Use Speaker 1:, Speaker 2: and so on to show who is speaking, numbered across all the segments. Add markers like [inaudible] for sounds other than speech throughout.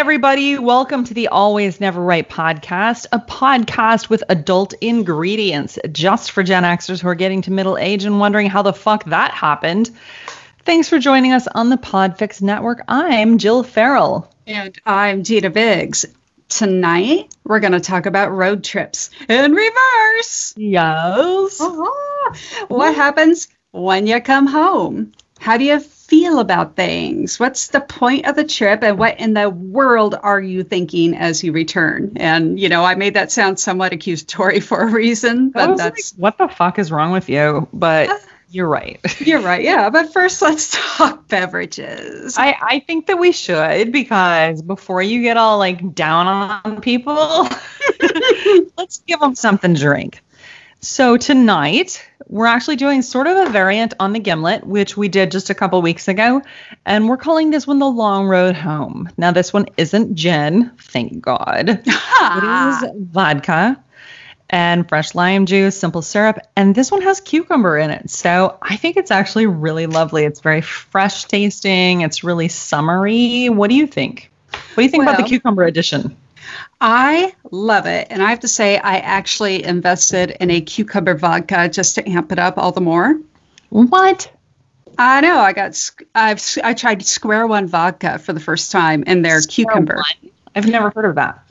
Speaker 1: everybody, welcome to the Always Never Right podcast, a podcast with adult ingredients just for Gen Xers who are getting to middle age and wondering how the fuck that happened. Thanks for joining us on the Podfix Network. I'm Jill Farrell.
Speaker 2: And I'm Gina Biggs. Tonight, we're going to talk about road trips in reverse.
Speaker 1: Yes.
Speaker 2: Uh-huh. What happens when you come home? How do you feel about things? What's the point of the trip and what in the world are you thinking as you return? And, you know, I made that sound somewhat accusatory [laughs] for a reason, but that's
Speaker 1: like, what the fuck is wrong with you? But ah. you're right. [laughs]
Speaker 2: You're right. Yeah. But first, let's talk [laughs] beverages.
Speaker 1: I, I think that we should because before you get all like down on people, let's give them something to drink. So tonight we're actually doing sort of a variant on the gimlet, which we did just a couple weeks ago, and we're calling this one the Long Road Home. Now this one isn't gin, thank God. [laughs] it is vodka and fresh lime juice, simple syrup, and this one has cucumber in it. So I think it's actually really lovely. It's very fresh tasting. It's really summery. What do you think? What do you think well, about the cucumber edition?
Speaker 2: I love it. And I have to say, I actually invested in a cucumber vodka just to amp it up all the more.
Speaker 1: What?
Speaker 2: I know. I got, I've, I tried Square One vodka for the first time in their Square cucumber.
Speaker 1: One? I've never heard of that.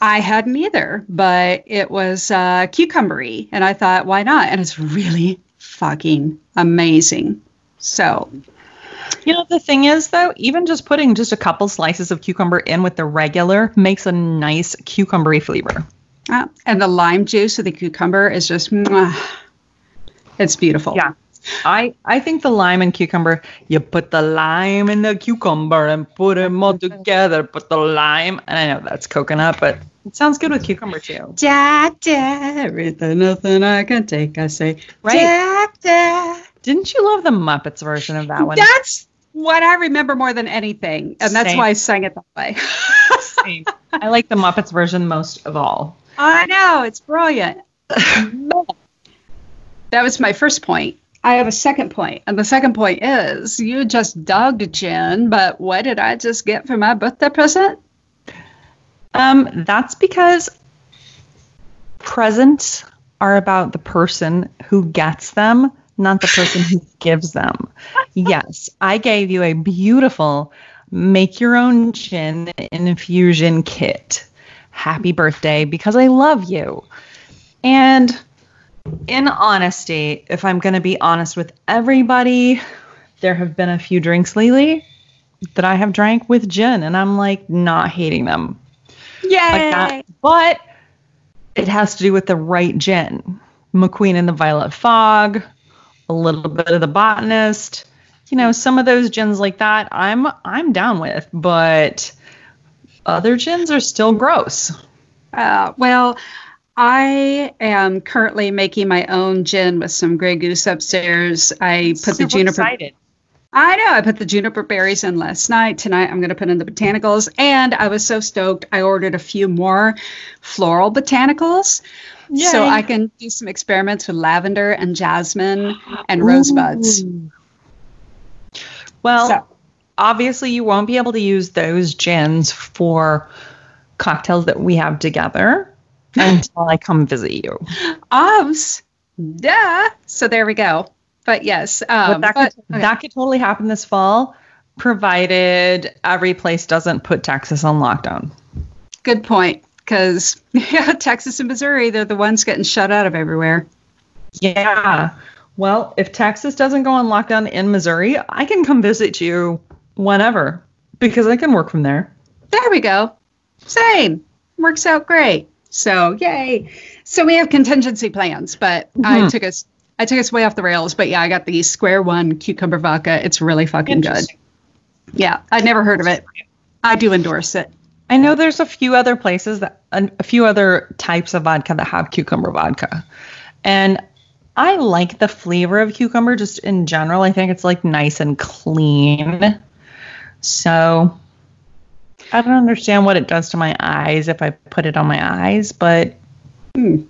Speaker 2: I hadn't either, but it was uh, cucumbery. And I thought, why not? And it's really fucking amazing. So
Speaker 1: you know, the thing is, though, even just putting just a couple slices of cucumber in with the regular makes a nice cucumbery flavor.
Speaker 2: Uh, and the lime juice of the cucumber is just, mwah, it's beautiful.
Speaker 1: Yeah. I, I think the lime and cucumber, you put the lime in the cucumber and put them all together. Put the lime, and I know that's coconut, but it sounds good with cucumber too.
Speaker 2: Jack, Jack, nothing I can take. I say, right.
Speaker 1: Didn't you love the Muppets version of that one?
Speaker 2: That's what I remember more than anything, and that's Same. why I sang it that way.
Speaker 1: Same. I like the Muppets version most of all.
Speaker 2: I know it's brilliant. [laughs] that was my first point. I have a second point, and the second point is you just dogged gin, but what did I just get for my birthday present?
Speaker 1: Um, that's because presents are about the person who gets them not the person who gives them. Yes, I gave you a beautiful make your own gin infusion kit. Happy birthday because I love you. And in honesty, if I'm going to be honest with everybody, there have been a few drinks lately that I have drank with gin and I'm like not hating them.
Speaker 2: Yay! Like
Speaker 1: but it has to do with the right gin. McQueen and the Violet Fog, a little bit of the botanist you know some of those gins like that i'm i'm down with but other gins are still gross
Speaker 2: uh, well I am currently making my own gin with some Grey Goose upstairs. I put Super the juniper.
Speaker 1: Excited.
Speaker 2: I know. I put the juniper berries in last night. Tonight I'm going to put in the botanicals, and I was so stoked. I ordered a few more floral botanicals. Yay. So I can do some experiments with lavender and jasmine and Ooh. rosebuds.
Speaker 1: Well, so. obviously, you won't be able to use those gins for cocktails that we have together [laughs] until I come visit you.
Speaker 2: Obs. Duh. So there we go. But yes, um,
Speaker 1: but that, but, could, okay. that could totally happen this fall, provided every place doesn't put Texas on lockdown.
Speaker 2: Good point because [laughs] yeah, Texas and Missouri, they're the ones getting shut out of everywhere.
Speaker 1: Yeah. Well, if Texas doesn't go on lockdown in Missouri, I can come visit you whenever because I can work from there.
Speaker 2: There we go. Same. Works out great. So, yay. So we have contingency plans, but mm-hmm. I took us I took us way off the rails, but yeah, I got the Square One cucumber vodka. It's really fucking good. Yeah, I'd never heard of it. I do endorse it.
Speaker 1: I know there's a few other places that a, few other types of vodka that have cucumber vodka. And I like the flavor of cucumber just in general. I think it's like nice and clean. So I don't understand what it does to my eyes if I put it on my eyes, but hmm,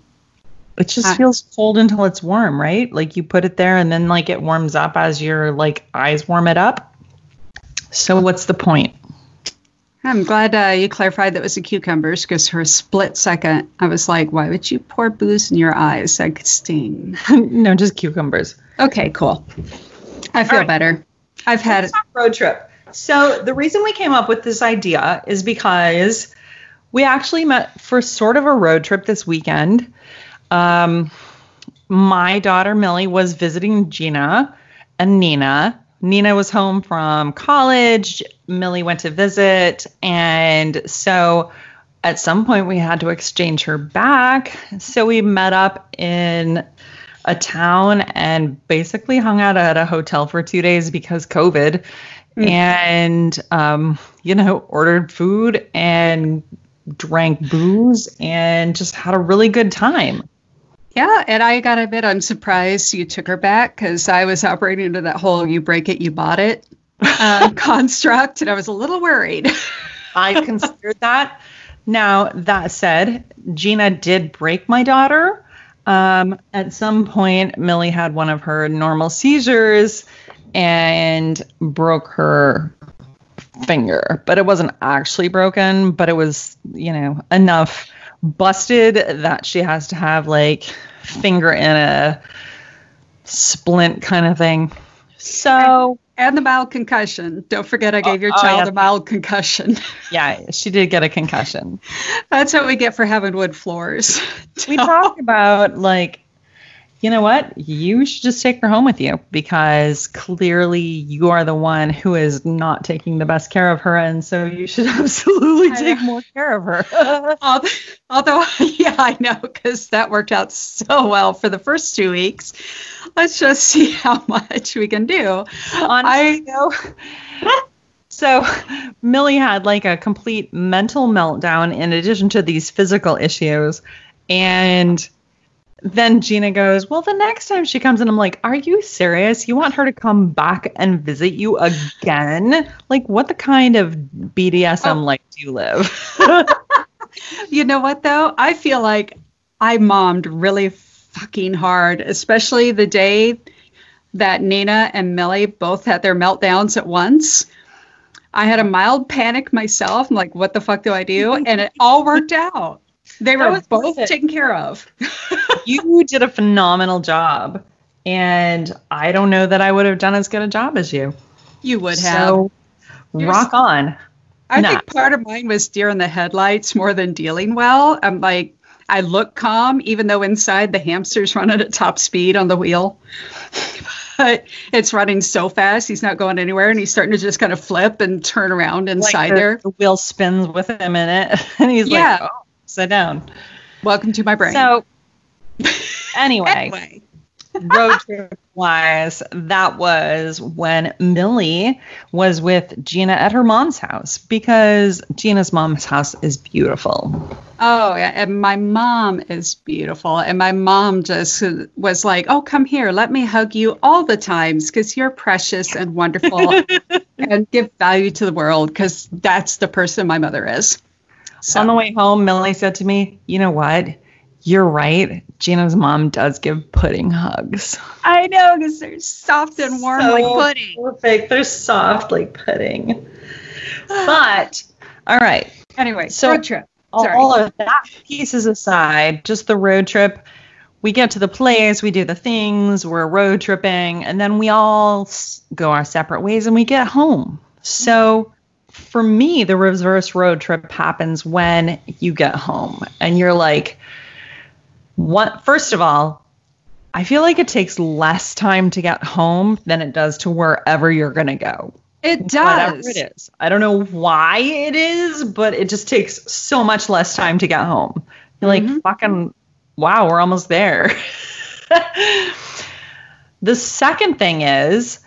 Speaker 1: it just feels cold until it's warm, right? Like you put it there and then like it warms up as your like eyes warm it up. So what's the point?
Speaker 2: I'm glad uh, you clarified that was the cucumbers because for a split second I was like, why would you pour booze in your eyes? That could sting. [laughs]
Speaker 1: no, just cucumbers.
Speaker 2: Okay, cool. I feel right. better. I've had a
Speaker 1: road trip. So the reason we came up with this idea is because we actually met for sort of a road trip this weekend. Um, my daughter Millie was visiting Gina and Nina Nina was home from college. Millie went to visit. And so at some point we had to exchange her back. So we met up in a town and basically hung out at a hotel for two days because COVID. Mm. And, um, you know, ordered food and drank booze and just had a really good time.
Speaker 2: Yeah, and I got a bit unsurprised you took her back because I was operating into that whole "you break it, you bought it" uh, [laughs] construct, and I was a little worried. [laughs]
Speaker 1: I considered that. Now that said, Gina did break my daughter. Um, at some point, Millie had one of her normal seizures and broke her finger, but it wasn't actually broken, but it was, you know, enough busted that she has to have like finger in a splint kind of thing. So
Speaker 2: and the mild concussion. Don't forget I gave oh, your oh, child oh, yeah. a mild concussion. [laughs]
Speaker 1: Yeah, she did get a concussion.
Speaker 2: That's what we get for having wood floors.
Speaker 1: we talked [laughs] about like you know what? You should just take her home with you because clearly you are the one who is not taking the best care of her. And so you should [laughs] absolutely take more care of her. [laughs]
Speaker 2: Although, [laughs] yeah, I know because that worked out so well for the first two weeks. Let's just see how much we can do.
Speaker 1: Honestly, I know. So Millie had like a complete mental meltdown in addition to these physical issues. And then Gina goes, Well, the next time she comes in, I'm like, Are you serious? You want her to come back and visit you again? Like, what the kind of BDSM oh. life do you live? [laughs]
Speaker 2: you know what, though? I feel like I mommed really fucking hard, especially the day that Nina and Millie both had their meltdowns at once. I had a mild panic myself. I'm like, what the fuck do I do? And it all worked out. They were both taken care of. [laughs]
Speaker 1: you did a phenomenal job. And I don't know that I would have done as good a job as you.
Speaker 2: You would have. So
Speaker 1: rock on.
Speaker 2: I nah. think part of mine was deer in the headlights more than dealing well. I'm like, I look calm, even though inside the hamster's [laughs] running at top speed on the wheel. [laughs] but it's running so fast, he's not going anywhere, and he's starting to just kind of flip and turn around inside
Speaker 1: like the,
Speaker 2: there.
Speaker 1: The wheel spins with him in it, and he's yeah. like, oh, sit down.
Speaker 2: Welcome to my brain.
Speaker 1: So, anyway, [laughs] anyway. road trip wise, that was when Millie was with Gina at her mom's house because Gina's mom's house is beautiful.
Speaker 2: Oh, yeah. And my mom is beautiful. And my mom just was like, Oh, come here. Let me hug you all the times because you're precious and wonderful [laughs] and give value to the world because that's the person my mother is.
Speaker 1: So. On the way home, Millie said to me, You know what? You're right. Gina's mom does give pudding hugs.
Speaker 2: I know because they're soft and warm so like pudding.
Speaker 1: Perfect. They're soft like pudding. [sighs] but all right.
Speaker 2: Anyway, so road trip.
Speaker 1: Sorry. All of that pieces aside, just the road trip. We get to the place, we do the things, we're road tripping, and then we all go our separate ways and we get home. So mm-hmm. For me, the reverse road trip happens when you get home and you're like, what? First of all, I feel like it takes less time to get home than it does to wherever you're going to go.
Speaker 2: It does. Whatever
Speaker 1: it is. I don't know why it is, but it just takes so much less time to get home. You're like, mm-hmm. fucking, wow, we're almost there. [laughs] the second thing is,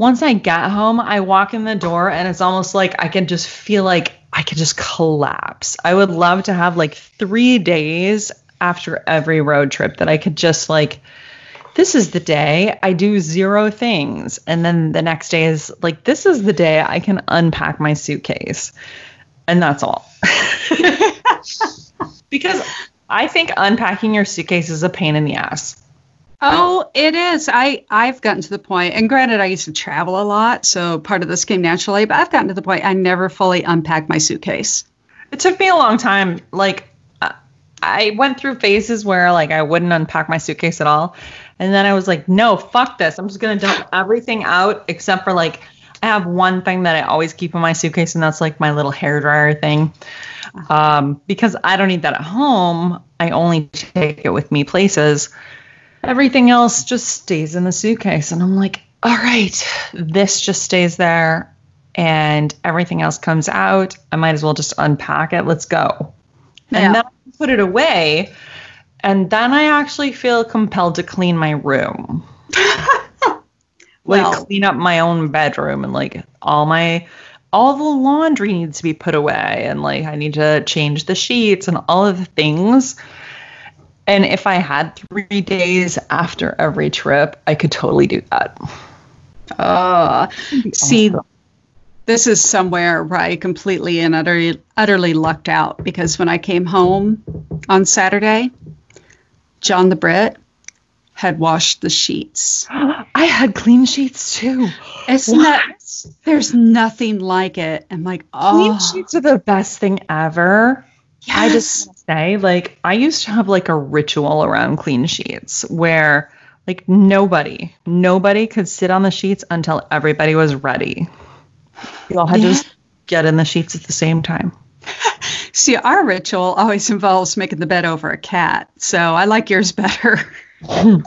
Speaker 1: once I get home, I walk in the door and it's almost like I can just feel like I could just collapse. I would love to have like three days after every road trip that I could just like, this is the day I do zero things. And then the next day is like, this is the day I can unpack my suitcase. And that's all. [laughs] because I think unpacking your suitcase is a pain in the ass.
Speaker 2: Oh, it is. I I've gotten to the point, and granted, I used to travel a lot, so part of this came naturally. But I've gotten to the point I never fully unpack my suitcase.
Speaker 1: It took me a long time. Like, uh, I went through phases where like I wouldn't unpack my suitcase at all, and then I was like, no, fuck this. I'm just gonna dump everything out except for like I have one thing that I always keep in my suitcase, and that's like my little hair dryer thing. Um, because I don't need that at home. I only take it with me places. Everything else just stays in the suitcase. And I'm like, all right, this just stays there and everything else comes out. I might as well just unpack it. Let's go.
Speaker 2: Yeah.
Speaker 1: And then I put it away. And then I actually feel compelled to clean my room. [laughs] like
Speaker 2: Well-
Speaker 1: clean up my own bedroom and like all my all the laundry needs to be put away and like I need to change the sheets and all of the things. And if I had 3 days after every trip, I could totally do that.
Speaker 2: Oh, see,
Speaker 1: awesome.
Speaker 2: this is somewhere where I completely and utterly, utterly lucked out because when I came home on Saturday, John the Brit had washed the sheets. [gasps]
Speaker 1: I had clean sheets too.
Speaker 2: It's
Speaker 1: What?
Speaker 2: not, there's nothing like it. I'm like,
Speaker 1: Clean
Speaker 2: oh,
Speaker 1: sheets are the best thing ever. I just say, like, I used to have like a ritual around clean sheets where, like, nobody, nobody could sit on the sheets until everybody was ready. You all had to
Speaker 2: Yeah.
Speaker 1: just get in the sheets at the same time. [laughs]
Speaker 2: See, our ritual always involves making the bed over a cat, so I like yours [laughs] better. [laughs] so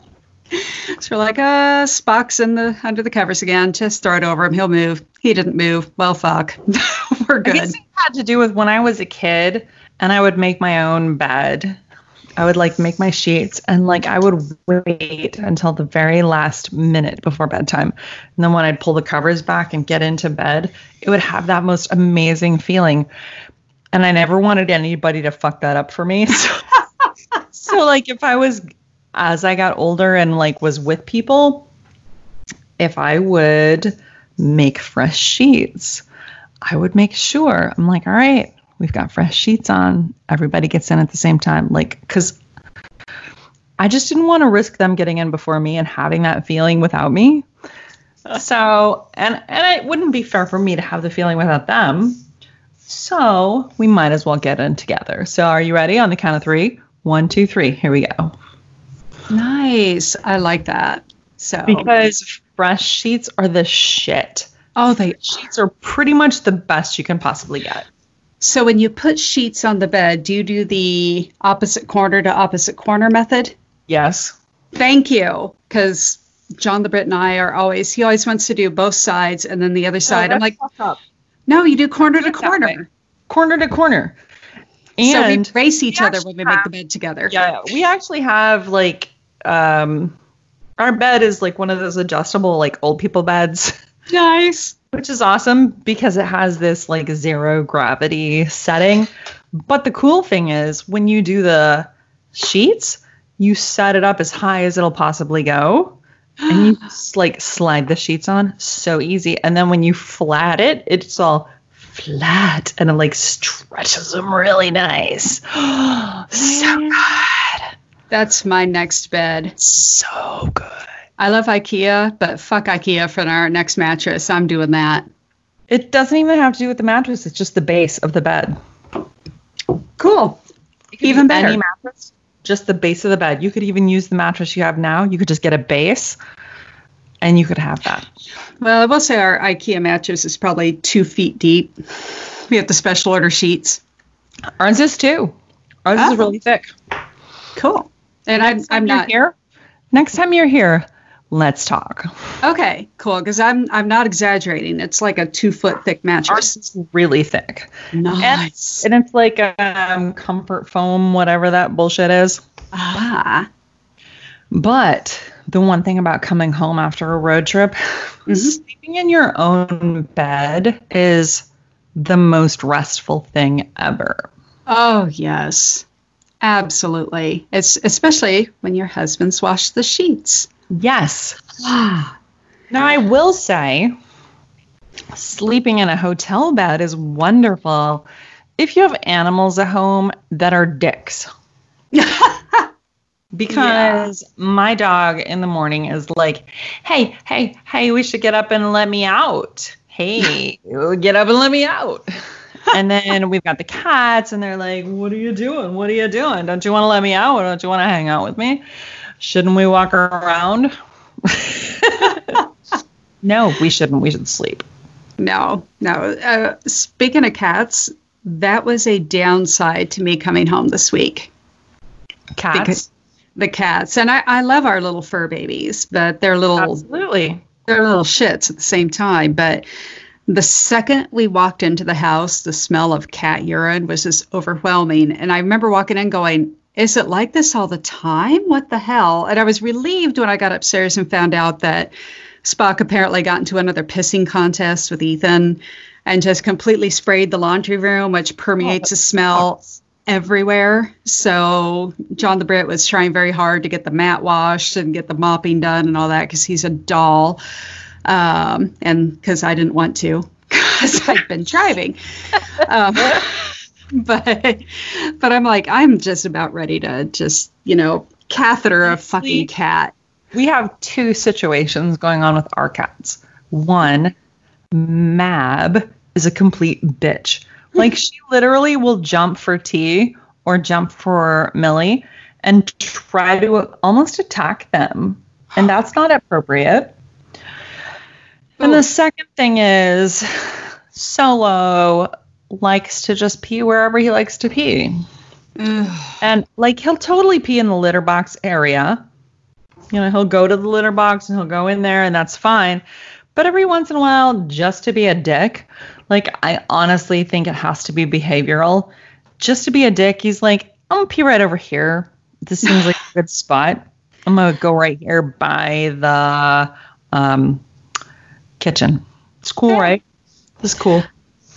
Speaker 2: we're like, uh, Spock's in the under the covers again. Just throw it over him. He'll move. He didn't move. Well, fuck. we're
Speaker 1: I
Speaker 2: good.
Speaker 1: guess it had to do with when I was a kid and I would make my own bed. I would like make my sheets and like I would wait until the very last minute before bedtime. And then when I'd pull the covers back and get into bed, it would have that most amazing feeling. And I never wanted anybody to fuck that up for me. [laughs] So, so like if I was as I got older and like was with people, if I would make fresh sheets, I would make sure I'm like, all right, we've got fresh sheets on. Everybody gets in at the same time. Like, because I just didn't want to risk them getting in before me and having that feeling without me. [laughs] So, and and it wouldn't be fair for me to have the feeling without them. So we might as well get in together. So are you ready on the count of three? One, two, three. Here we go.
Speaker 2: Nice. I like that. So
Speaker 1: Because fresh sheets are the shit.
Speaker 2: oh, they.
Speaker 1: Sheets are pretty much the best you can possibly get.
Speaker 2: So when you put sheets on the bed, do you do the opposite corner to opposite corner method?
Speaker 1: Yes.
Speaker 2: Thank you, because John the Brit and I are always. He always wants to do both sides and then the other side. I'm like, no, you do corner to
Speaker 1: Not that way.
Speaker 2: corner.
Speaker 1: corner to corner.
Speaker 2: so we
Speaker 1: And
Speaker 2: race each
Speaker 1: we
Speaker 2: other when we
Speaker 1: actually
Speaker 2: make the bed together.
Speaker 1: yeah, we actually have like um our bed is like one of those adjustable like old people beds,
Speaker 2: Nice.
Speaker 1: Which is awesome because it has this like zero gravity setting. But the cool thing is when you do the sheets, you set it up as high as it'll possibly go. And you [gasps] just like slide the sheets on so easy. And then when you flat it, it's all flat and it like stretches them really nice. [gasps] so good.
Speaker 2: That's my next bed.
Speaker 1: So good.
Speaker 2: I love IKEA, but fuck IKEA for our next mattress. I'm doing that.
Speaker 1: It doesn't even have to do with the mattress, it's just the base of the bed.
Speaker 2: Cool. Even
Speaker 1: be Any
Speaker 2: better.
Speaker 1: mattress, just the base of the bed. You could even use the mattress you have now. You could just get a base and you could have that.
Speaker 2: Well, I will say our IKEA mattress is probably two feet deep. We have the special order sheets.
Speaker 1: Ours is too. Ours
Speaker 2: Oh.
Speaker 1: is really thick.
Speaker 2: Cool. And I'm, I'm not
Speaker 1: here. Next time you're here, let's talk.
Speaker 2: okay. Cool, because I'm I'm not exaggerating. It's like a two foot thick mattress.
Speaker 1: really thick.
Speaker 2: Nice.
Speaker 1: And it's like um, comfort foam, whatever that bullshit is.
Speaker 2: ah.
Speaker 1: But the one thing about coming home after a road trip,
Speaker 2: Mhm.
Speaker 1: sleeping in your own bed is the most restful thing ever.
Speaker 2: Oh yes. Absolutely. It's especially when your husband's washed the sheets.
Speaker 1: Yes. Now, I will say, sleeping in a hotel bed is wonderful if you have animals at home that are dicks. [laughs] because my dog in the morning is like, "Hey, hey, hey, we should get up and let me out. Hey, [laughs] get up and let me out." [laughs] and then we've got the cats, and they're like, "What are you doing? What are you doing? Don't you want to let me out? Don't you want to hang out with me? Shouldn't we walk around?" [laughs] no, we shouldn't. We should sleep.
Speaker 2: No, no. Uh, speaking of cats, that was a downside to me coming home this week.
Speaker 1: Cats.
Speaker 2: Because the cats, and I, I love our little fur babies, but they're little
Speaker 1: Absolutely.
Speaker 2: they're little shits at the same time. But the second we walked into the house, the smell of cat urine was just overwhelming. And I remember walking in going, Is it like this all the time? What the hell? And I was relieved when I got upstairs and found out that Spock apparently got into another pissing contest with Ethan and just completely sprayed the laundry room, which permeates a smell everywhere. So John the Brit was trying very hard to get the mat washed and get the mopping done and all that because he's a doll. Um, and because I didn't want to [laughs] because I've been driving. Um, [laughs] but but I'm like I'm just about ready to just you know catheter a fucking cat.
Speaker 1: We have two situations going on with our cats. One, Mab is a complete bitch. [laughs] Like she literally will jump for T or jump for Millie and try to almost attack them. And that's not appropriate. And the oh. second thing is Solo likes to just pee wherever he likes to pee. And like he'll totally pee in the litter box area. You know, he'll go to the litter box and he'll go in there and that's fine. But every once in a while, just to be a dick, like I honestly think it has to be behavioral. Just to be a dick, he's like, I'm gonna pee right over here. This seems like a good [laughs] spot. I'm gonna go right here by the um, kitchen. It's cool, right? It's cool.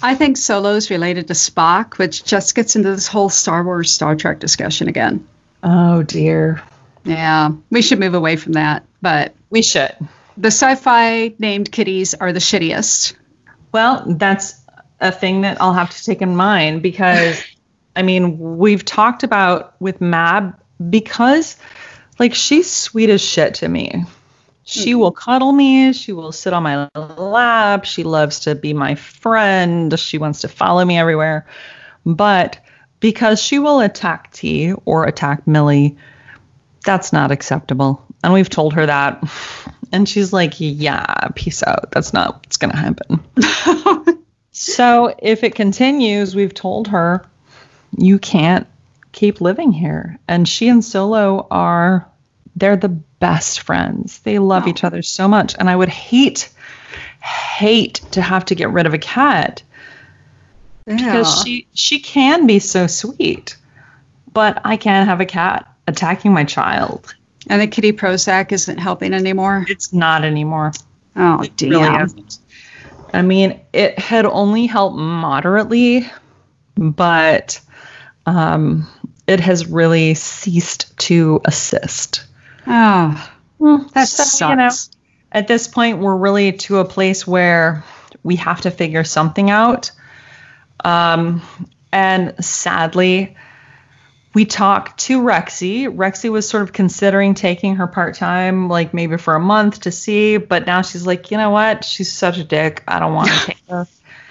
Speaker 2: I think Solo is related to Spock, which just gets into this whole Star Wars Star Trek discussion again.
Speaker 1: Oh dear.
Speaker 2: Yeah, we should move away from that. But
Speaker 1: We should.
Speaker 2: the sci-fi named kitties are the shittiest.
Speaker 1: Well, that's a thing that I'll have to take in mind because, [laughs] I mean, we've talked about with Mab because, like, she's sweet as shit to me. She hmm. will cuddle me. She will sit on my lap. She loves to be my friend. She wants to follow me everywhere. But because she will attack T or attack Millie, that's not acceptable. And we've told her that. And she's like, yeah, peace out. That's not what's going to happen. [laughs] So if it continues, we've told her you can't keep living here. And she and Solo are they're the best friends. They love
Speaker 2: Oh.
Speaker 1: each other so much. And I would hate hate to have to get rid of a cat because she she can be so sweet. But I can't have a cat attacking my child.
Speaker 2: and the kitty Prozac isn't helping anymore.
Speaker 1: It's not anymore.
Speaker 2: Oh
Speaker 1: It
Speaker 2: damn!
Speaker 1: really isn't. I mean, it had only helped moderately, but um, it has really ceased to assist.
Speaker 2: Oh, that
Speaker 1: So,
Speaker 2: sucks.
Speaker 1: you know, at this point, we're really to a place where we have to figure something out. Um, and sadly, we talked to Rexy. Rexy was sort of considering taking her part time, like maybe for a month to see, but now she's like, you know what? She's such a dick. I don't want to [laughs] take her.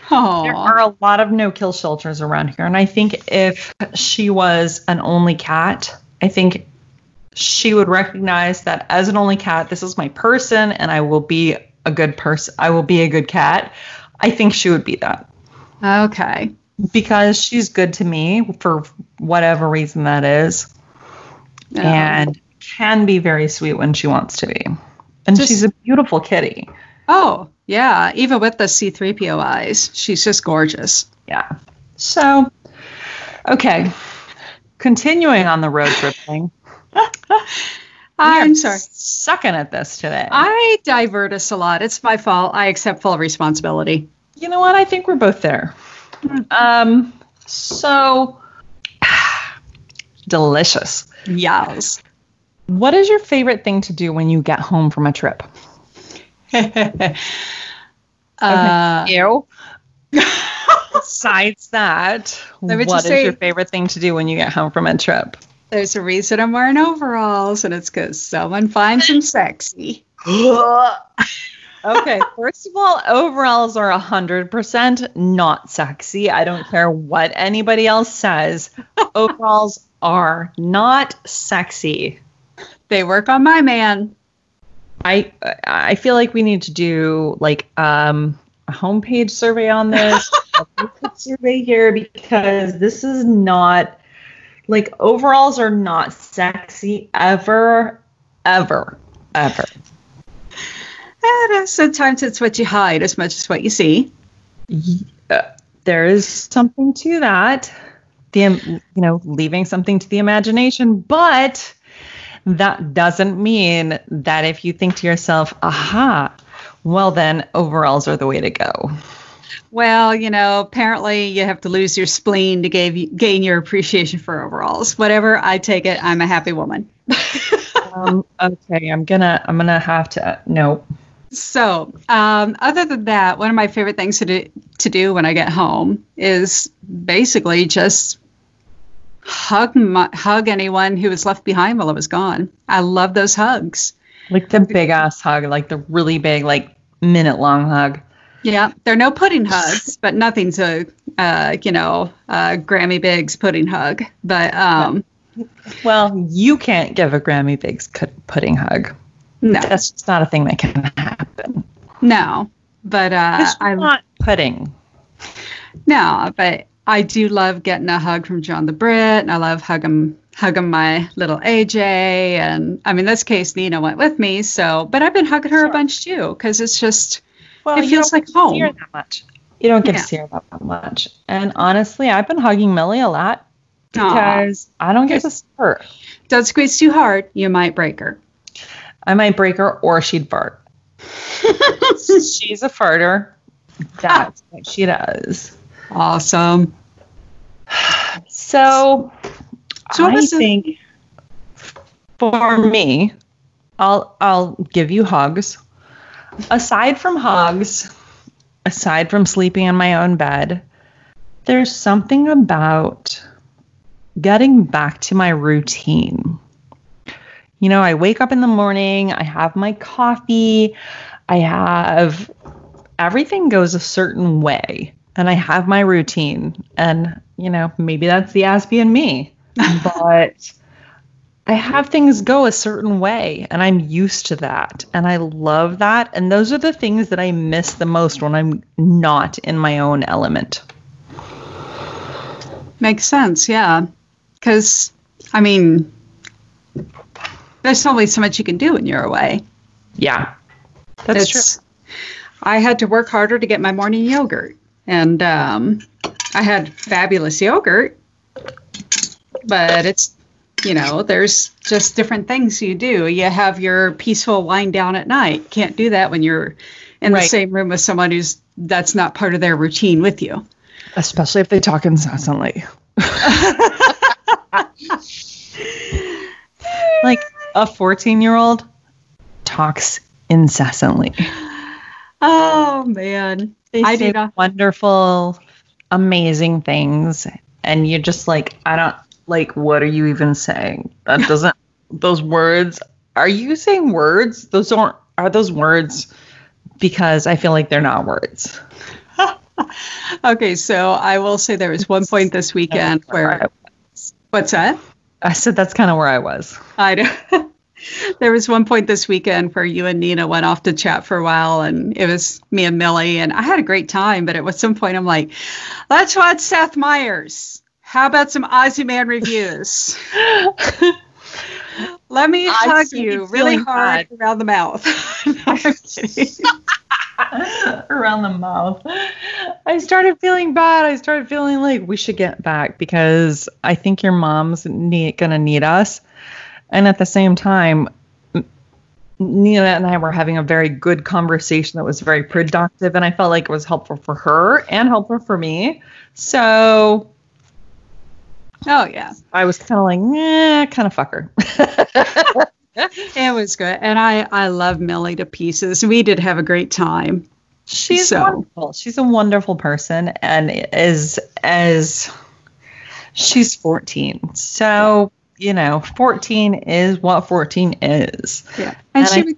Speaker 1: There are a lot of no kill shelters around here. And I think if she was an only cat, I think she would recognize that as an only cat, this is my person and I will be a good person. I will be a good cat. I think she would be that
Speaker 2: okay.
Speaker 1: because she's good to me for whatever reason that is
Speaker 2: Oh.
Speaker 1: and can be very sweet when she wants to be. And
Speaker 2: Just-
Speaker 1: she's a beautiful kitty.
Speaker 2: oh, yeah. Even with the C-3PO eyes, she's just gorgeous.
Speaker 1: Yeah. So, okay. Continuing on the road trip thing.
Speaker 2: I'm sorry.
Speaker 1: Sucking at this today.
Speaker 2: I divert us a lot. It's my fault. I accept full responsibility.
Speaker 1: you know what? I think we're both there. Um, so [sighs] delicious.
Speaker 2: Yes.
Speaker 1: What is your favorite thing to do when you get home from a trip? [laughs]
Speaker 2: uh,
Speaker 1: You. [laughs] Besides that, what is your favorite thing to do when you get home from a trip?
Speaker 2: There's a reason I'm wearing overalls, and it's because someone finds them sexy. [laughs]
Speaker 1: okay, first of all, overalls are 100% not sexy. I don't care what anybody else says. Overalls are not sexy.
Speaker 2: They work on my man.
Speaker 1: I I feel like we need to do like um a homepage survey on this, [laughs] a survey here because this is not like overalls are not sexy ever, ever, ever.
Speaker 2: And uh, sometimes it's what you hide as much as what you see.
Speaker 1: Yeah, uh, there is something to that. The you know leaving something to the imagination, but that doesn't mean that if you think to yourself, aha, well then overalls are the way to go.
Speaker 2: Well, you know, apparently you have to lose your spleen to gain, gain your appreciation for overalls. Whatever, I take it. I'm a happy woman. [laughs]
Speaker 1: um, okay, I'm gonna I'm gonna have to no.
Speaker 2: So, um, other than that, one of my favorite things to do, to do when I get home is basically just hug my, hug anyone who was left behind while I was gone. I love those hugs.
Speaker 1: Like the big ass hug, like the really big, like minute long hug.
Speaker 2: Yeah, they're no pudding hugs, but nothing's a uh, you know uh, Grammy Biggs pudding hug. But um,
Speaker 1: well, you can't give a Grammy Biggs pudding hug. No, that's just not a thing that can happen.
Speaker 2: No, but uh,
Speaker 1: I'm not pudding.
Speaker 2: No, but I do love getting a hug from John the Brit, and I love hugging hugging my little AJ, and I mean, this case Nina went with me, so but I've been hugging her sure. a bunch too because it's just well, it feels like home.
Speaker 1: that much. You don't get yeah. to see her that much, and honestly, I've been hugging Millie a lot because Aww. I don't get to see her.
Speaker 2: Don't squeeze too hard; you might break her.
Speaker 1: I might break her, or she'd fart. [laughs] She's a farter. That's what she does.
Speaker 2: Awesome.
Speaker 1: So, so I think for me, I'll I'll give you hugs. Aside from hugs, aside from sleeping in my own bed, there's something about getting back to my routine. You know, I wake up in the morning, I have my coffee, I have everything goes a certain way and I have my routine. And, you know, maybe that's the Aspie in me. [laughs] but I have things go a certain way and I'm used to that. And I love that. And those are the things that I miss the most when I'm not in my own element.
Speaker 2: Makes sense, yeah. Because, I mean, there's only so much you can do when you're away.
Speaker 1: Yeah, that's it's, true.
Speaker 2: I had to work harder to get my morning yogurt and um, I had fabulous yogurt, but it's you know there's just different things you do. You have your peaceful wind down at night. Can't do that when you're in right. the same room with someone who's that's not part of their routine with you.
Speaker 1: Especially if they talk incessantly. [laughs] like a 14 year old talks incessantly.
Speaker 2: Oh man.
Speaker 1: They I say wonderful, amazing things, and you're just like, I don't like. What are you even saying? That doesn't. [laughs] those words. Are you saying words? Those aren't. Are those words? Because I feel like they're not words. [laughs]
Speaker 2: okay, so I will say there was one point this weekend where. What's that?
Speaker 1: I said that's kind of where I was.
Speaker 2: I know. [laughs] there was one point this weekend where you and Nina went off to chat for a while, and it was me and Millie, and I had a great time. But at some point, I'm like, let's watch Seth Meyers. How about some Ozzy Man reviews? [laughs] Let me hug you really hard bad. around the mouth. [laughs] [laughs]
Speaker 1: around the mouth. I started feeling bad. I started feeling like we should get back because I think your mom's need, gonna need us. And at the same time, Nina and I were having a very good conversation that was very productive, and I felt like it was helpful for her and helpful for me. So,
Speaker 2: oh yeah,
Speaker 1: I was kind of like, eh, kind of fucker.
Speaker 2: it was good, and I I love Millie to pieces. We did have a great time.
Speaker 1: She's so. wonderful. She's a wonderful person, and is as she's 14. So you know, 14 is what 14 is.
Speaker 2: Yeah.
Speaker 1: And
Speaker 2: And she
Speaker 1: I-
Speaker 2: would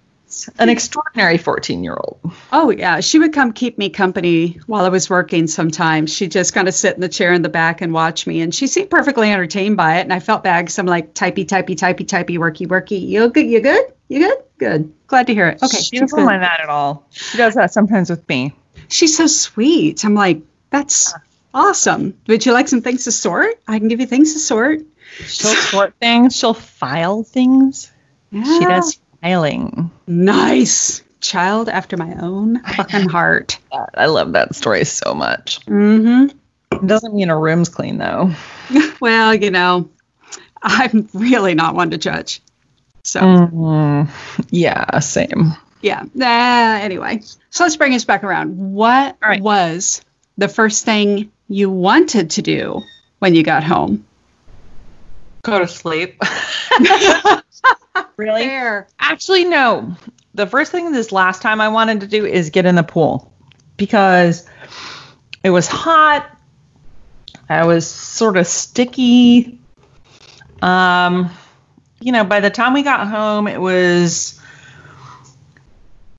Speaker 1: An extraordinary 14 year old.
Speaker 2: Oh yeah, she would come keep me company while I was working sometimes. She'd just kind of sit in the chair in the back and watch me and she seemed perfectly entertained by it and I felt bad because I'm like typey, typey, typey, typey, worky, worky. You good? You good? You good? Good. Glad to hear it. Okay.
Speaker 1: she
Speaker 2: she's
Speaker 1: doesn't mind that at all. She does that sometimes with me.
Speaker 2: She's so sweet. I'm like, that's awesome. Would you like some things to sort? I can give you things to sort.
Speaker 1: She'll sort things, she'll file things. She does filing.
Speaker 2: Nice. Child after my own fucking [laughs] heart.
Speaker 1: I love that story so much.
Speaker 2: Mm-hmm.
Speaker 1: It doesn't mean her room's clean though. [laughs]
Speaker 2: Well, you know, I'm really not one to judge. So,
Speaker 1: Mm, yeah, same.
Speaker 2: yeah. Uh, anyway, so let's bring us back around. What
Speaker 1: right.
Speaker 2: was the first thing you wanted to do when you got home?
Speaker 1: Go to sleep. [laughs] really?
Speaker 2: Fair.
Speaker 1: Actually, no. The first thing this last time I wanted to do is get in the pool because it was hot. I was sort of sticky. Um, you know, by the time we got home, it was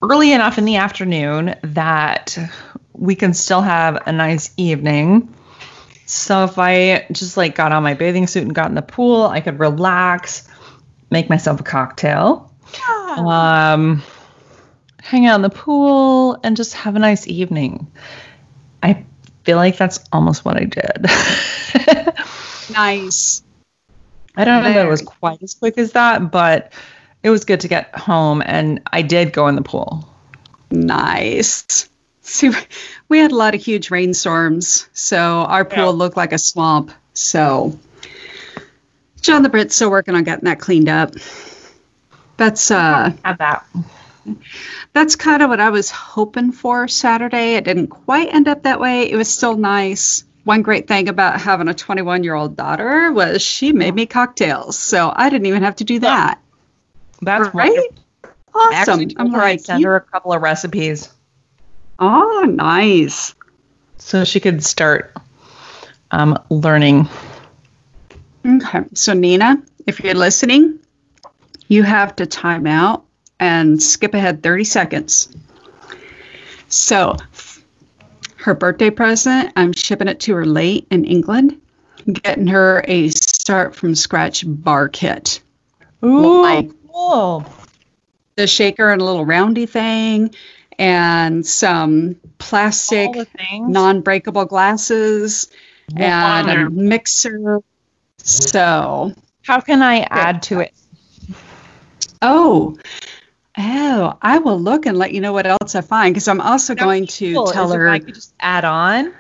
Speaker 1: early enough in the afternoon that we can still have a nice evening. So if I just like got on my bathing suit and got in the pool, I could relax, make myself a cocktail, um, hang out in the pool, and just have a nice evening. I feel like that's almost what I did. [laughs]
Speaker 2: Nice.
Speaker 1: I don't know that it was quite as quick as that, but it was good to get home, and I did go in the pool.
Speaker 2: Nice. [laughs] See, we had a lot of huge rainstorms, so our pool
Speaker 1: Yeah.
Speaker 2: looked like a swamp. So, John the Brit's still working on getting that cleaned up. That's uh,
Speaker 1: Have that.
Speaker 2: that's kind of what I was hoping for Saturday. It didn't quite end up that way. It was still nice. One great thing about having a 21 year old daughter was she made me cocktails, so I didn't even have to do that.
Speaker 1: That's
Speaker 2: right?
Speaker 1: wonderful.
Speaker 2: Awesome. I'm like,
Speaker 1: send her a couple of recipes
Speaker 2: oh, nice.
Speaker 1: so she could start um, learning.
Speaker 2: Okay. So, Nina, if you're listening, you have to time out and skip ahead 30 seconds. So, her birthday present, I'm shipping it to her late in England, getting her a start from scratch bar kit.
Speaker 1: Ooh,
Speaker 2: like-
Speaker 1: cool.
Speaker 2: The shaker and a little roundy thing, and some plastic
Speaker 1: All the things.
Speaker 2: non breakable glasses, and a mixer. So,
Speaker 1: How can I add to it?
Speaker 2: Oh, oh, I will look and let you know what else I find because I'm also
Speaker 1: That would
Speaker 2: going to
Speaker 1: cool,
Speaker 2: tell
Speaker 1: is
Speaker 2: her.
Speaker 1: I could just add on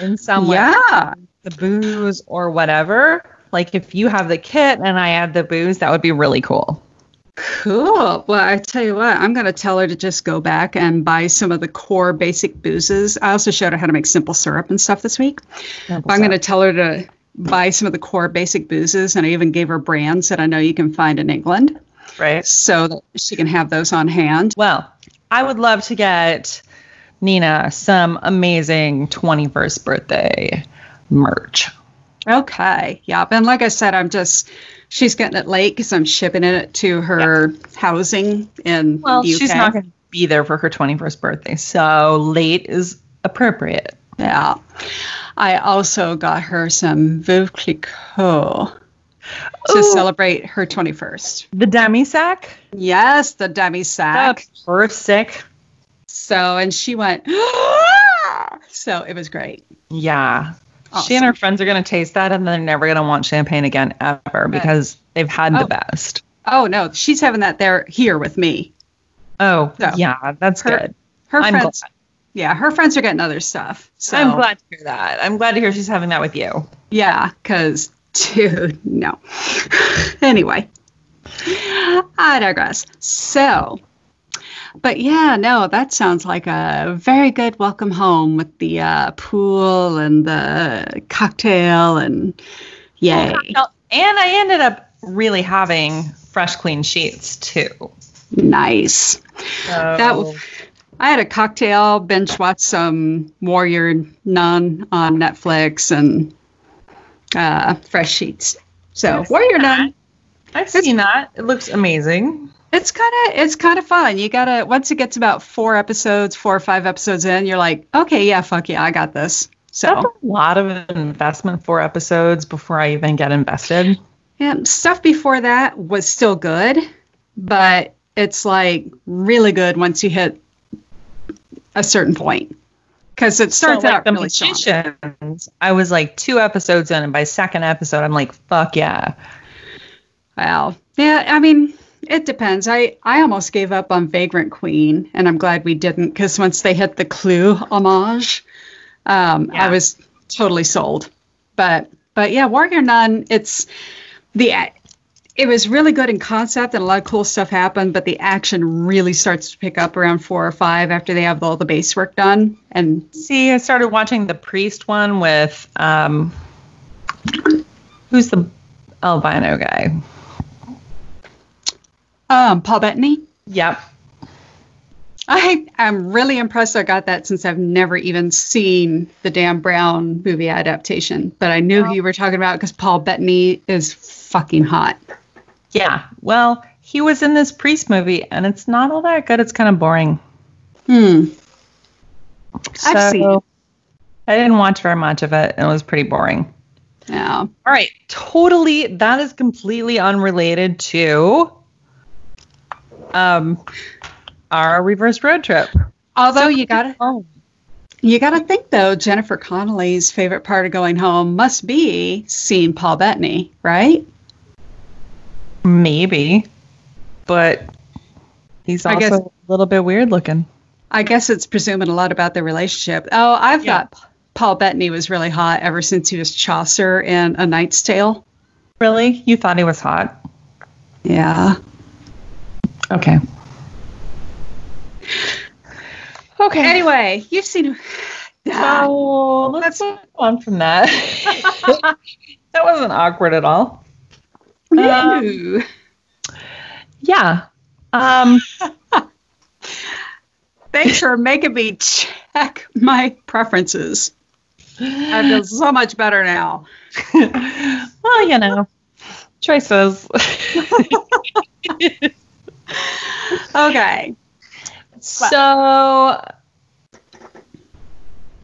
Speaker 1: in some way
Speaker 2: yeah,
Speaker 1: the booze or whatever. Like if you have the kit and I add the booze, that would be really cool.
Speaker 2: Cool. Well, I tell you what, I'm going to tell her to just go back and buy some of the core basic boozes. I also showed her how to make simple syrup and stuff this week. I'm going to tell her to buy some of the core basic boozes, and I even gave her brands that I know you can find in England
Speaker 1: right.
Speaker 2: so that she can have those on hand.
Speaker 1: Well, I would love to get Nina some amazing 21st birthday merch.
Speaker 2: Okay. Yeah. And like I said, I'm just, she's getting it late because I'm shipping it to her housing in
Speaker 1: Well,
Speaker 2: the UK.
Speaker 1: she's not going to be there for her 21st birthday, so late is appropriate.
Speaker 2: Yeah. I also got her some Veuve Clicquot to
Speaker 1: Ooh.
Speaker 2: celebrate her 21st.
Speaker 1: The demi sec?
Speaker 2: Yes, the demi
Speaker 1: sec. Perfect.
Speaker 2: So, and she went, [gasps] so it was great.
Speaker 1: Yeah. She and her friends are going to taste that and they're never going to want champagne again ever because they've had
Speaker 2: Oh.
Speaker 1: the best.
Speaker 2: Oh, no, she's having that there here with me.
Speaker 1: Oh,
Speaker 2: So,
Speaker 1: yeah, that's
Speaker 2: her-
Speaker 1: good.
Speaker 2: Her
Speaker 1: I'm
Speaker 2: friends, yeah, her friends are getting other stuff. So
Speaker 1: I'm glad to hear that. I'm glad to hear she's having that with you.
Speaker 2: Yeah, because, dude, no. [laughs] anyway, I digress. So, but yeah, no, that sounds like a very good welcome home with the uh, pool and the cocktail and yay.
Speaker 1: And I ended up really having fresh, clean sheets too.
Speaker 2: Nice.
Speaker 1: So,
Speaker 2: That I had a cocktail, binge watched some Warrior Nun on Netflix and uh, fresh sheets. So
Speaker 1: I've
Speaker 2: Warrior. Nun,
Speaker 1: I've seen that. It looks amazing.
Speaker 2: It's kind of it's kind of fun. You gotta once it gets about four episodes, four or five episodes in, you're like, okay, yeah, fuck yeah, I got this.
Speaker 1: That's
Speaker 2: So
Speaker 1: a lot of investment for episodes before I even get invested.
Speaker 2: yeah, stuff before that was still good, but it's like really good once you hit a certain point because it starts
Speaker 1: so, like,
Speaker 2: out
Speaker 1: the
Speaker 2: really strong.
Speaker 1: I was like two episodes in, and by second episode, I'm like, fuck yeah.
Speaker 2: Wow. Yeah, I mean, it depends. I I almost gave up on Vagrant Queen, and I'm glad we didn't because once they hit the Clue homage, um,
Speaker 1: Yeah.
Speaker 2: I was totally sold. But but yeah, Warrior Nun. It's the it was really good in concept and a lot of cool stuff happened, but the action really starts to pick up around four or five after they have all the base work done. And
Speaker 1: See, I started watching the priest one with um, who's the albino guy?
Speaker 2: Um, Paul Bettany.
Speaker 1: Yep.
Speaker 2: I am really impressed I got that since I've never even seen the Dan Brown movie adaptation. But I knew who you were talking about because Paul Bettany is fucking hot.
Speaker 1: Yeah. Well, he was in this priest movie, and it's not all that good. It's kind of boring.
Speaker 2: Hmm. I've seen.
Speaker 1: I didn't watch very much of it, and it was pretty boring.
Speaker 2: Yeah.
Speaker 1: All right, totally. That is completely unrelated to um our reverse road trip.
Speaker 2: Although you gotta [laughs]
Speaker 1: Oh,
Speaker 2: you gotta think though, Jennifer Connelly's favorite part of going home must be seeing Paul Bettany, right?
Speaker 1: maybe, but he's
Speaker 2: I
Speaker 1: also
Speaker 2: guess-
Speaker 1: a little bit weird looking.
Speaker 2: I guess it's presuming a lot about their relationship. Oh, I've
Speaker 1: Yeah.
Speaker 2: got Paul Bettany was really hot ever since he was Chaucer in A Knight's Tale.
Speaker 1: Really, you thought he was hot?
Speaker 2: Yeah.
Speaker 1: Okay. Okay.
Speaker 2: Anyway, you've seen.
Speaker 1: So let's move on from that. [laughs] that wasn't awkward at all.
Speaker 2: Ooh.
Speaker 1: Yeah. Um, [laughs]
Speaker 2: Thanks for making me check my preferences. I feel so much better now. [laughs]
Speaker 1: well, you know, choices.
Speaker 2: Okay.
Speaker 1: so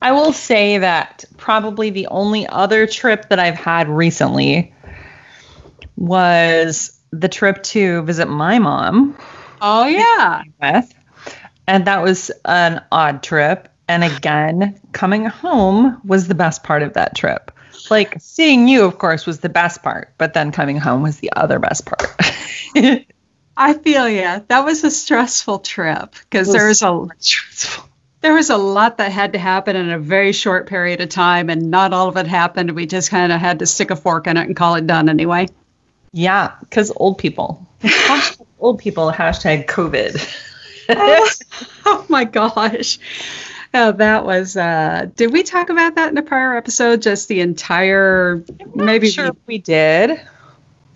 Speaker 1: I will say that probably the only other trip that I've had recently was the trip to visit my mom
Speaker 2: Oh yeah.
Speaker 1: with. And that was an odd trip. And again, coming home was the best part of that trip. Like seeing you, of course, was the best part, but then coming home was the other best part. [laughs]
Speaker 2: I feel yeah. That was a stressful trip because there was a there was a lot that had to happen in a very short period of time, and not all of it happened. We just kind of had to stick a fork in it and call it done anyway.
Speaker 1: yeah, because old people. Hashtag [laughs] old people, hashtag COVID. [laughs]
Speaker 2: oh my gosh. Oh, that was. Uh, did we talk about that in a prior episode? Just the entire, maybe.
Speaker 1: sure we did,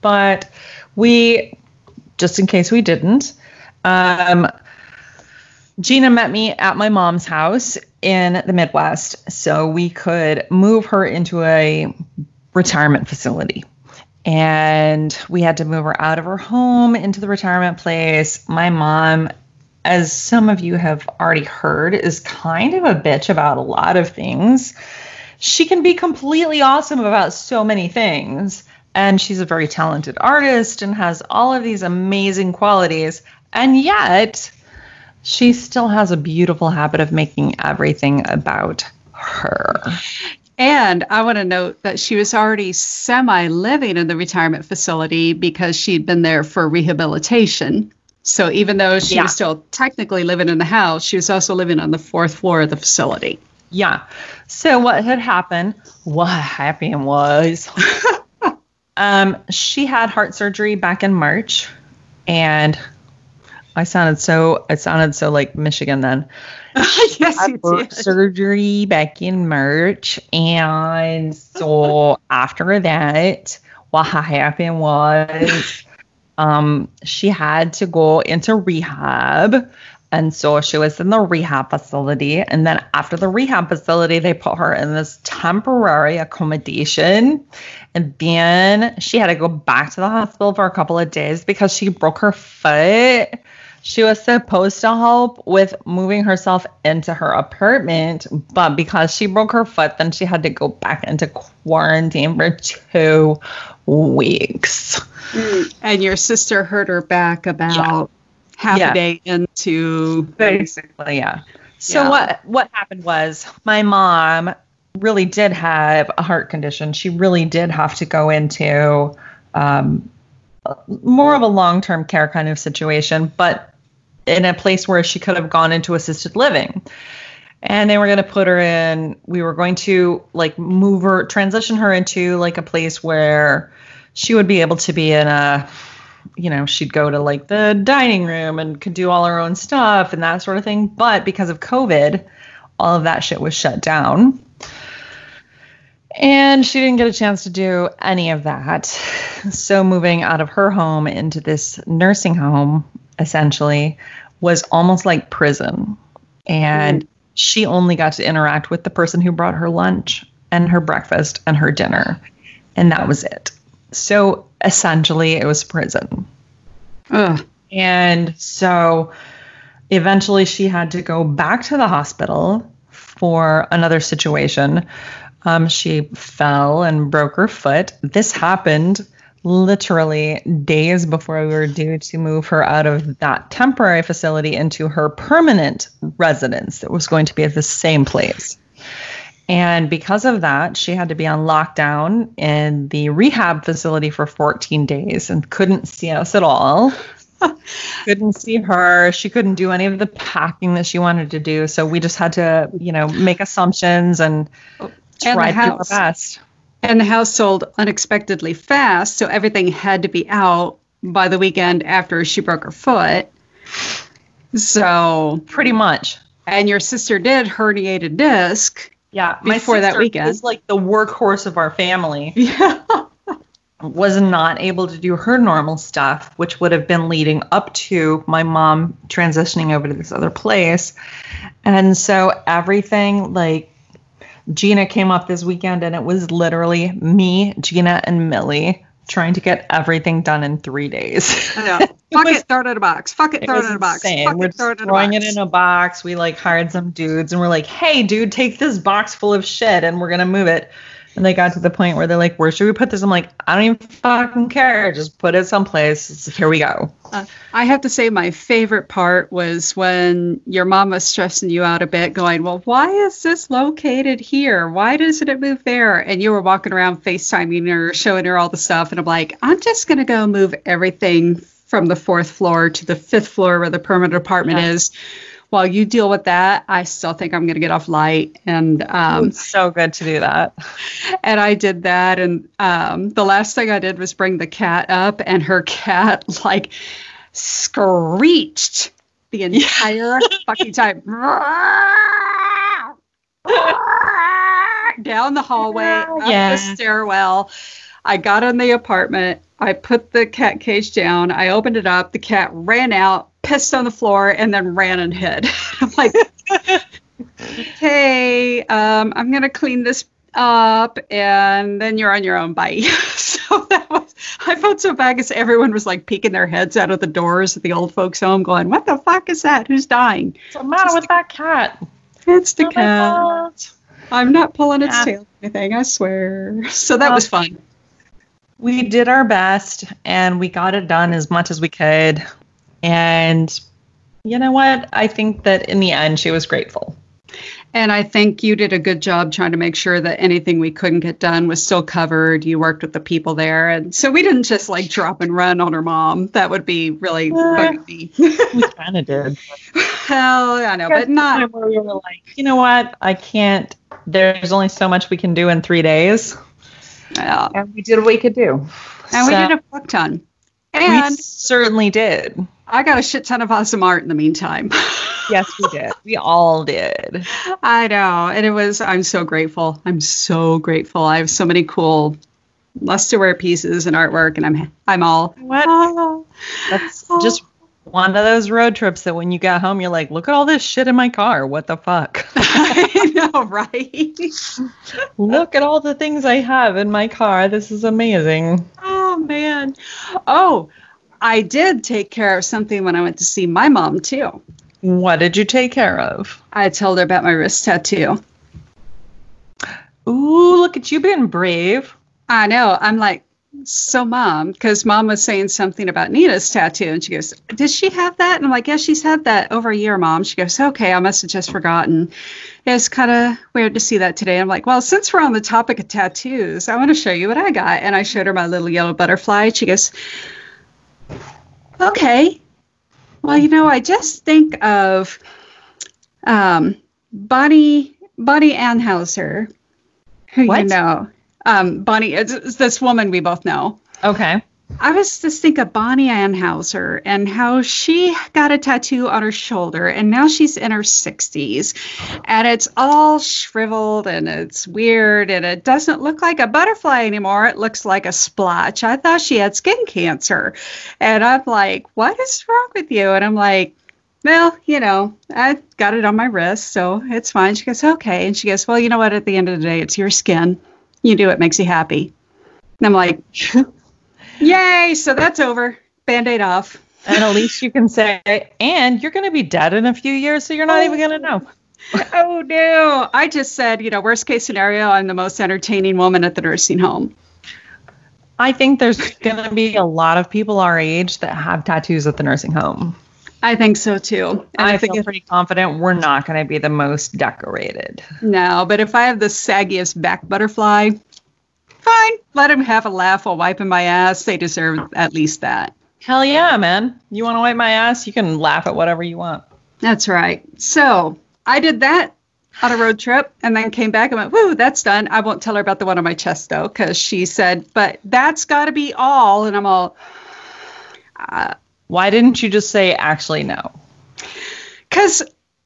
Speaker 1: but we, just in case we didn't, um, Gina met me at my mom's house in the Midwest so we could move her into a retirement facility. And we had to move her out of her home into the retirement place. My mom, as some of you have already heard, is kind of a bitch about a lot of things she can be completely awesome about so many things. And she's a very talented artist and has all of these amazing qualities. And yet, she still has a beautiful habit of making everything about her.
Speaker 2: And I want to note that she was already semi living in the retirement facility because she'd been there for rehabilitation. So even though she
Speaker 1: Yeah.
Speaker 2: was still technically living in the house, she was also living on the fourth floor of the facility.
Speaker 1: Yeah. So what had happened? What happened was [laughs] um, she had heart surgery back in March, and I sounded so I sounded so like Michigan then. [laughs]
Speaker 2: yes,
Speaker 1: had heart surgery back in March, and so [laughs] after that, what happened was [laughs] um, she had to go into rehab, And so she was in the rehab facility. And then after the rehab facility, they put her in this temporary accommodation. And then she had to go back to the hospital for a couple of days because she broke her foot. She was supposed to help with moving herself into her apartment, but because she broke her foot, then she had to go back into quarantine for two weeks.
Speaker 2: And your sister hurt her back about yeah. Half yeah. a day into
Speaker 1: basically, yeah. So yeah. what what happened was my mom really did have a heart condition. She really did have to go into um, more of a long term care kind of situation, but in a place where she could have gone into assisted living. And they were going to put her in, we were going to like move her, transition her into like a place where she would be able to be in a, you know, she'd go to like the dining room and could do all her own stuff and that sort of thing. But because of COVID, all of that shit was shut down. And she didn't get a chance to do any of that. So moving out of her home into this nursing home essentially was almost like prison. And mm. she only got to interact with the person who brought her lunch and her breakfast and her dinner. And that was it. So essentially, it was prison. Ugh. And so eventually, she had to go back to the hospital for another situation. Um, she fell and broke her foot. This happened literally days before we were due to move her out of that temporary facility into her permanent residence that was going to be at the same place. And because of that, she had to be on lockdown in the rehab facility for 14 days and couldn't see us at all. [laughs] couldn't see her. She couldn't do any of the packing that she wanted to do. So we just had to, you know, make assumptions and try to do our best.
Speaker 2: And the house sold unexpectedly fast, so everything had to be out by the weekend after she broke her foot. So
Speaker 1: pretty much.
Speaker 2: And your sister did herniate a disc.
Speaker 1: Yeah, my before that weekend. Was like the workhorse of our family. [laughs] Yeah. [laughs] was not able to do her normal stuff, which would have been leading up to my mom transitioning over to this other place. And so everything like Gina came up this weekend and it was literally me, Gina, and Millie trying to get everything done in three days.
Speaker 2: I know. [laughs] Fuck it, throw it in a box. Fuck it, throw it, it in a box. Fuck
Speaker 1: we're it, throw it in throwing it in a box. We like hired some dudes and we're like, hey, dude, take this box full of shit and we're gonna move it. And they got to the point where they're like, where should we put this? I'm like, I don't even fucking care. Just put it someplace. Here we go.
Speaker 2: Uh, I have to say, my favorite part was when your mom was stressing you out a bit, going, well, why is this located here? Why doesn't it move there? And you were walking around FaceTiming her, showing her all the stuff. And I'm like, I'm just going to go move everything from the fourth floor to the fifth floor where the permanent apartment yeah. is while you deal with that, I still think I'm going to get off light. And um,
Speaker 1: it's so good to do that. [laughs]
Speaker 2: And I did that. And um, the last thing I did was bring the cat up, and her cat [laughs] like screeched the entire [laughs] fucking time. Down the hallway, up yeah. the stairwell. I got in the apartment. I put the cat cage down. I opened it up. The cat ran out, pissed on the floor, and then ran and hid. [laughs] I'm like, [laughs] okay, um, I'm gonna clean this up, and then you're on your own. Bye. [laughs] so that was. I felt so bad because everyone was like peeking their heads out of the doors at the old folks' home, going, "What the fuck is that? Who's dying?"
Speaker 1: What's the matter with the, that cat?
Speaker 2: It's the oh cat. I'm not pulling its yeah. tail or anything. I swear. So that was fun
Speaker 1: we did our best and we got it done as much as we could. And you know what? I think that in the end, she was grateful.
Speaker 2: And I think you did a good job trying to make sure that anything we couldn't get done was still covered. You worked with the people there. And so we didn't just like drop and run on her mom. That would be really uh, [laughs]
Speaker 1: we kind of did.
Speaker 2: Hell, I know, but not
Speaker 1: where we were like, you know what? I can't. There's only so much we can do in three days.
Speaker 2: Yeah.
Speaker 1: And we did what we could do.
Speaker 2: And so, we did a fuck ton.
Speaker 1: And we certainly did.
Speaker 2: I got a shit ton of awesome art in the meantime. [laughs]
Speaker 1: yes, we did. We all did.
Speaker 2: I know. And it was, I'm so grateful. I'm so grateful. I have so many cool to wear pieces and artwork, and I'm I'm all
Speaker 1: what? Oh, That's just one of those road trips that when you get home, you're like, look at all this shit in my car. What the fuck? [laughs]
Speaker 2: I know, right?
Speaker 1: look at all the things I have in my car. This is amazing.
Speaker 2: Oh, man. Oh, I did take care of something when I went to see my mom, too.
Speaker 1: What did you take care of?
Speaker 2: I told her about my wrist tattoo.
Speaker 1: Ooh, look at you being brave.
Speaker 2: I know. I'm like, so mom, because mom was saying something about Nina's tattoo, and she goes, "Did she have that?" And I'm like, "Yeah, she's had that over a year, mom." She goes, "Okay, I must have just forgotten." It's kind of weird to see that today. I'm like, "Well, since we're on the topic of tattoos, I want to show you what I got." And I showed her my little yellow butterfly. She goes, "Okay, well, you know, I just think of um, Bonnie Bonnie Anhauser, who
Speaker 1: What?
Speaker 2: you know." Um, Bonnie, it's, this woman we both know.
Speaker 1: Okay.
Speaker 2: I was just think of Bonnie Anhauser and how she got a tattoo on her shoulder and now she's in her 60s and it's all shriveled and it's weird and it doesn't look like a butterfly anymore. It looks like a splotch. I thought she had skin cancer. And I'm like, what is wrong with you? And I'm like, well, you know, I got it on my wrist, so it's fine. She goes, okay. And she goes, well, you know what? At the end of the day, it's your skin. You do what makes you happy. And I'm like, [laughs] Yay! So that's over. Band aid off.
Speaker 1: And at least you can say, and you're going to be dead in a few years, so you're not even going to know. [laughs]
Speaker 2: oh no. I just said, you know, worst case scenario, I'm the most entertaining woman at the nursing home.
Speaker 1: I think there's going to be a lot of people our age that have tattoos at the nursing home.
Speaker 2: I think so too. And
Speaker 1: I
Speaker 2: I think
Speaker 1: feel pretty confident we're not going to be the most decorated.
Speaker 2: no, but if I have the saggiest back butterfly, fine. Let them have a laugh while wiping my ass. They deserve at least that.
Speaker 1: Hell yeah, man. You want to wipe my ass? You can laugh at whatever you want.
Speaker 2: That's right. So I did that on a road trip and then came back and went, whoo, that's done. I won't tell her about the one on my chest though, because she said, but that's got to be all. And I'm all, uh,
Speaker 1: Why didn't you just say, actually, no?
Speaker 2: because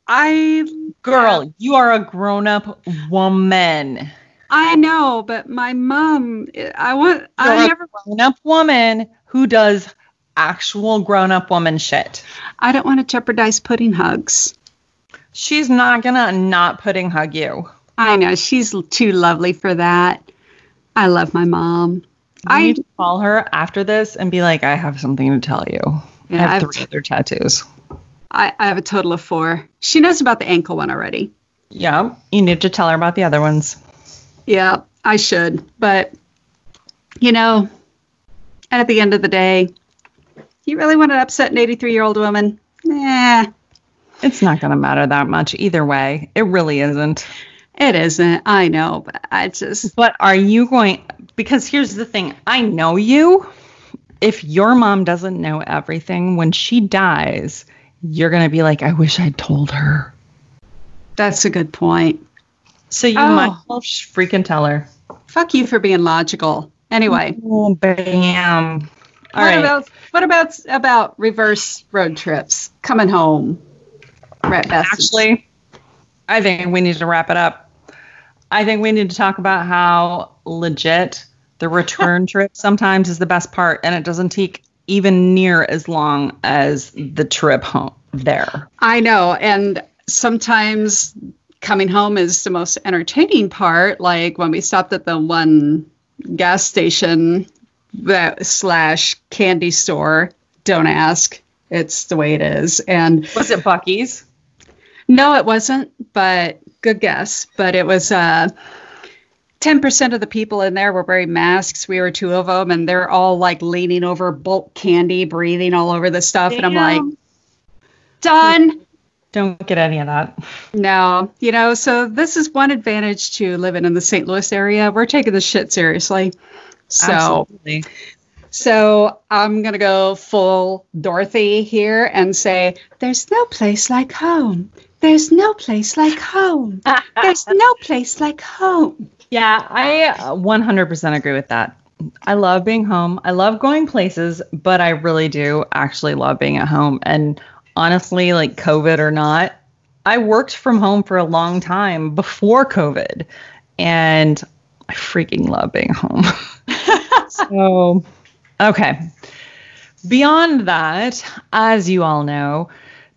Speaker 2: I
Speaker 1: Girl, you are a grown up woman.
Speaker 2: I know, but my mom, I want,
Speaker 1: You're
Speaker 2: I
Speaker 1: a
Speaker 2: never,
Speaker 1: grown up woman who does actual grown up woman shit.
Speaker 2: I don't want to jeopardize pudding hugs.
Speaker 1: She's not gonna not pudding hug you.
Speaker 2: I know she's too lovely for that. I love my mom.
Speaker 1: You
Speaker 2: I
Speaker 1: need to call her after this and be like, I have something to tell you.
Speaker 2: Yeah,
Speaker 1: I have
Speaker 2: I've-
Speaker 1: three other tattoos.
Speaker 2: I, I have a total of four. She knows about the ankle one already.
Speaker 1: Yeah, you need to tell her about the other ones.
Speaker 2: Yeah, I should. But, you know, at the end of the day, you really want to upset an 83 year old woman? Nah,
Speaker 1: It's not gonna matter that much either way. It really isn't.
Speaker 2: it isn't. I know, but I just,
Speaker 1: But are you going? Because here's the thing I know you. If your mom doesn't know everything, when she dies, you're going to be like, I wish I'd told her.
Speaker 2: that's a good point.
Speaker 1: So you
Speaker 2: Oh.
Speaker 1: might well freaking tell her.
Speaker 2: Fuck you for being logical. Anyway,
Speaker 1: Oh, bam. All
Speaker 2: what
Speaker 1: right.
Speaker 2: about what about about reverse road trips coming home?
Speaker 1: Actually, I think we need to wrap it up. I think we need to talk about how legit the return [laughs] trip sometimes is the best part, and it doesn't take even near as long as the trip home there.
Speaker 2: I know, and sometimes coming home is the most entertaining part. Like when we stopped at the one gas station that slash candy store. Don't ask. It's the way it is. And
Speaker 1: Was it Buc-ee's?
Speaker 2: no, it wasn't, but good guess. But it was uh 10% of the people in there were wearing masks. We were two of them, and they're all like leaning over bulk candy, breathing all over the stuff. And I'm like, done.
Speaker 1: Don't get any of that.
Speaker 2: No, you know, so this is one advantage to living in the St. Louis area. We're taking this shit seriously. So,
Speaker 1: Absolutely.
Speaker 2: so I'm going to go full Dorothy here and say, there's no place like home. There's no place like home. There's [laughs] no place like home.
Speaker 1: Yeah, I uh, 100% agree with that. I love being home. I love going places, but I really do actually love being at home. And honestly, like COVID or not, I worked from home for a long time before COVID, and I freaking love being home. [laughs] so, okay. Beyond that, as you all know,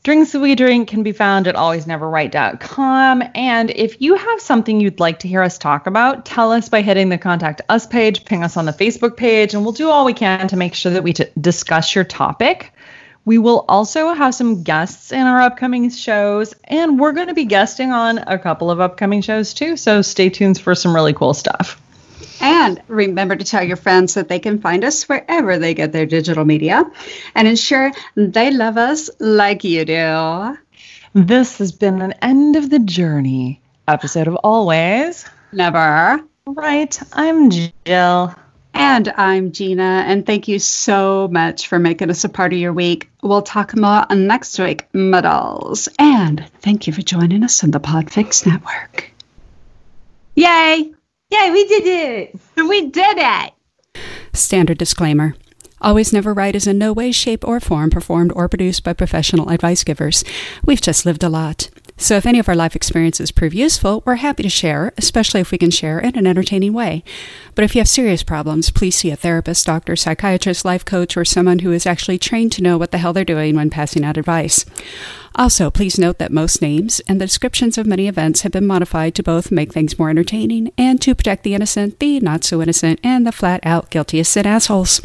Speaker 1: Drinks We Drink can be found at alwaysneverright.com. And if you have something you'd like to hear us talk about, tell us by hitting the Contact Us page, ping us on the Facebook page, and we'll do all we can to make sure that we t- discuss your topic. We will also have some guests in our upcoming shows, and we're going to be guesting on a couple of upcoming shows too. So stay tuned for some really cool stuff.
Speaker 2: And remember to tell your friends that they can find us wherever they get their digital media and ensure they love us like you do.
Speaker 1: This has been an end of the journey episode of Always.
Speaker 2: Never.
Speaker 1: Right. I'm Jill.
Speaker 2: And I'm Gina, and thank you so much for making us a part of your week. We'll talk more next week, my dolls. And thank you for joining us on the Podfix Network. Yay!
Speaker 1: Yay, we did it!
Speaker 2: We did it!
Speaker 3: Standard disclaimer. Always Never Right is in no way, shape, or form performed or produced by professional advice givers. We've just lived a lot. So if any of our life experiences prove useful, we're happy to share, especially if we can share in an entertaining way. But if you have serious problems, please see a therapist, doctor, psychiatrist, life coach, or someone who is actually trained to know what the hell they're doing when passing out advice. Also, please note that most names and the descriptions of many events have been modified to both make things more entertaining and to protect the innocent, the not so innocent, and the flat out guilty as sin assholes.